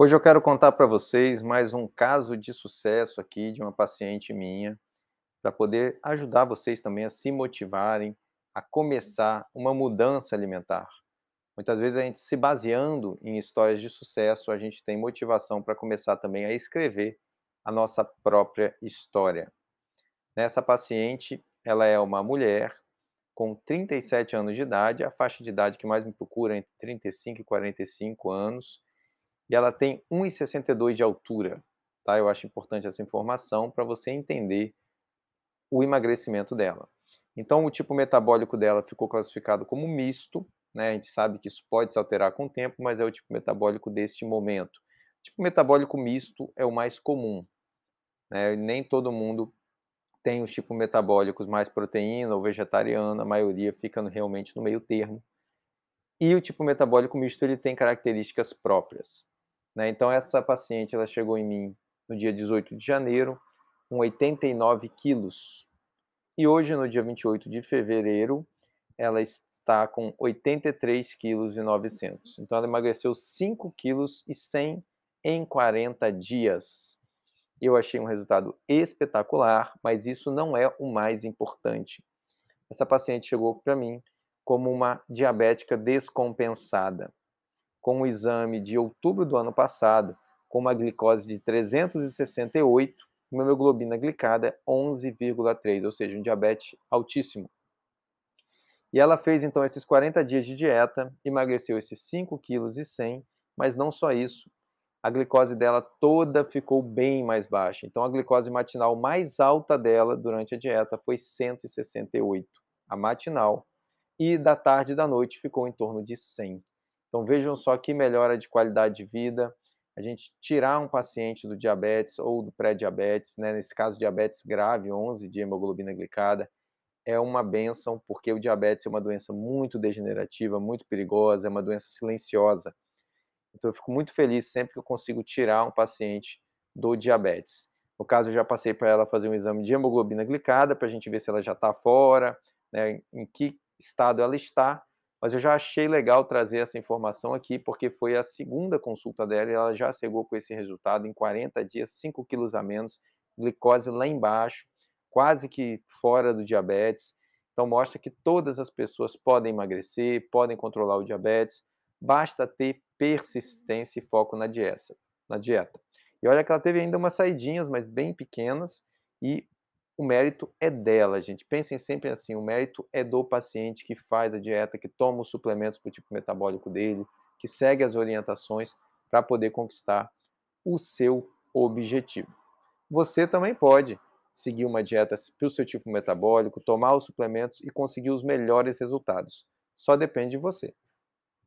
Hoje eu quero contar para vocês mais um caso de sucesso aqui de uma paciente minha, para poder ajudar vocês também a se motivarem a começar uma mudança alimentar. Muitas vezes a gente se baseando em histórias de sucesso, a gente tem motivação para começar também a escrever a nossa própria história. Nessa paciente, ela é uma mulher com 37 anos de idade, a faixa de idade que mais me procura é entre 35 e 45 anos, e ela tem 1,62 de altura. Tá? Eu acho importante essa informação para você entender o emagrecimento dela. Então, o tipo metabólico dela ficou classificado como misto, né? A gente sabe que isso pode se alterar com o tempo, mas é o tipo metabólico deste momento. O tipo metabólico misto é o mais comum, né? Nem todo mundo tem os tipos metabólicos mais proteína ou vegetariana, a maioria fica realmente no meio termo. E o tipo metabólico misto ele tem características próprias. Né? Então, essa paciente ela chegou em mim no dia 18 de janeiro, com 89 quilos. E hoje, no dia 28 de fevereiro, ela está com 83 quilos e 900. Então, ela emagreceu 5 quilos e 100 em 40 dias. Eu achei um resultado espetacular, mas isso não é o mais importante. Essa paciente chegou para mim como uma diabética descompensada com o exame de outubro do ano passado, com uma glicose de 368, uma hemoglobina glicada 11,3, ou seja, um diabetes altíssimo. E ela fez então esses 40 dias de dieta, emagreceu esses 5 kg e 100, mas não só isso. A glicose dela toda ficou bem mais baixa. Então a glicose matinal mais alta dela durante a dieta foi 168, a matinal, e da tarde e da noite ficou em torno de 100. Então vejam só que melhora de qualidade de vida, a gente tirar um paciente do diabetes ou do pré-diabetes, né, nesse caso diabetes grave, 11 de hemoglobina glicada, é uma benção, porque o diabetes é uma doença muito degenerativa, muito perigosa, é uma doença silenciosa. Então eu fico muito feliz sempre que eu consigo tirar um paciente do diabetes. No caso, eu já passei para ela fazer um exame de hemoglobina glicada, para a gente ver se ela já está fora, né, em que estado ela está, mas eu já achei legal trazer essa informação aqui, porque foi a segunda consulta dela e ela já chegou com esse resultado em 40 dias, 5 quilos a menos, glicose lá embaixo, quase que fora do diabetes. Então mostra que todas as pessoas podem emagrecer, podem controlar o diabetes, basta ter persistência e foco na dieta. Na dieta. E olha que ela teve ainda umas saidinhas, mas bem pequenas, e o mérito é dela, gente. Pensem sempre assim: o mérito é do paciente que faz a dieta, que toma os suplementos para o tipo metabólico dele, que segue as orientações para poder conquistar o seu objetivo. Você também pode seguir uma dieta para o seu tipo metabólico, tomar os suplementos e conseguir os melhores resultados. Só depende de você.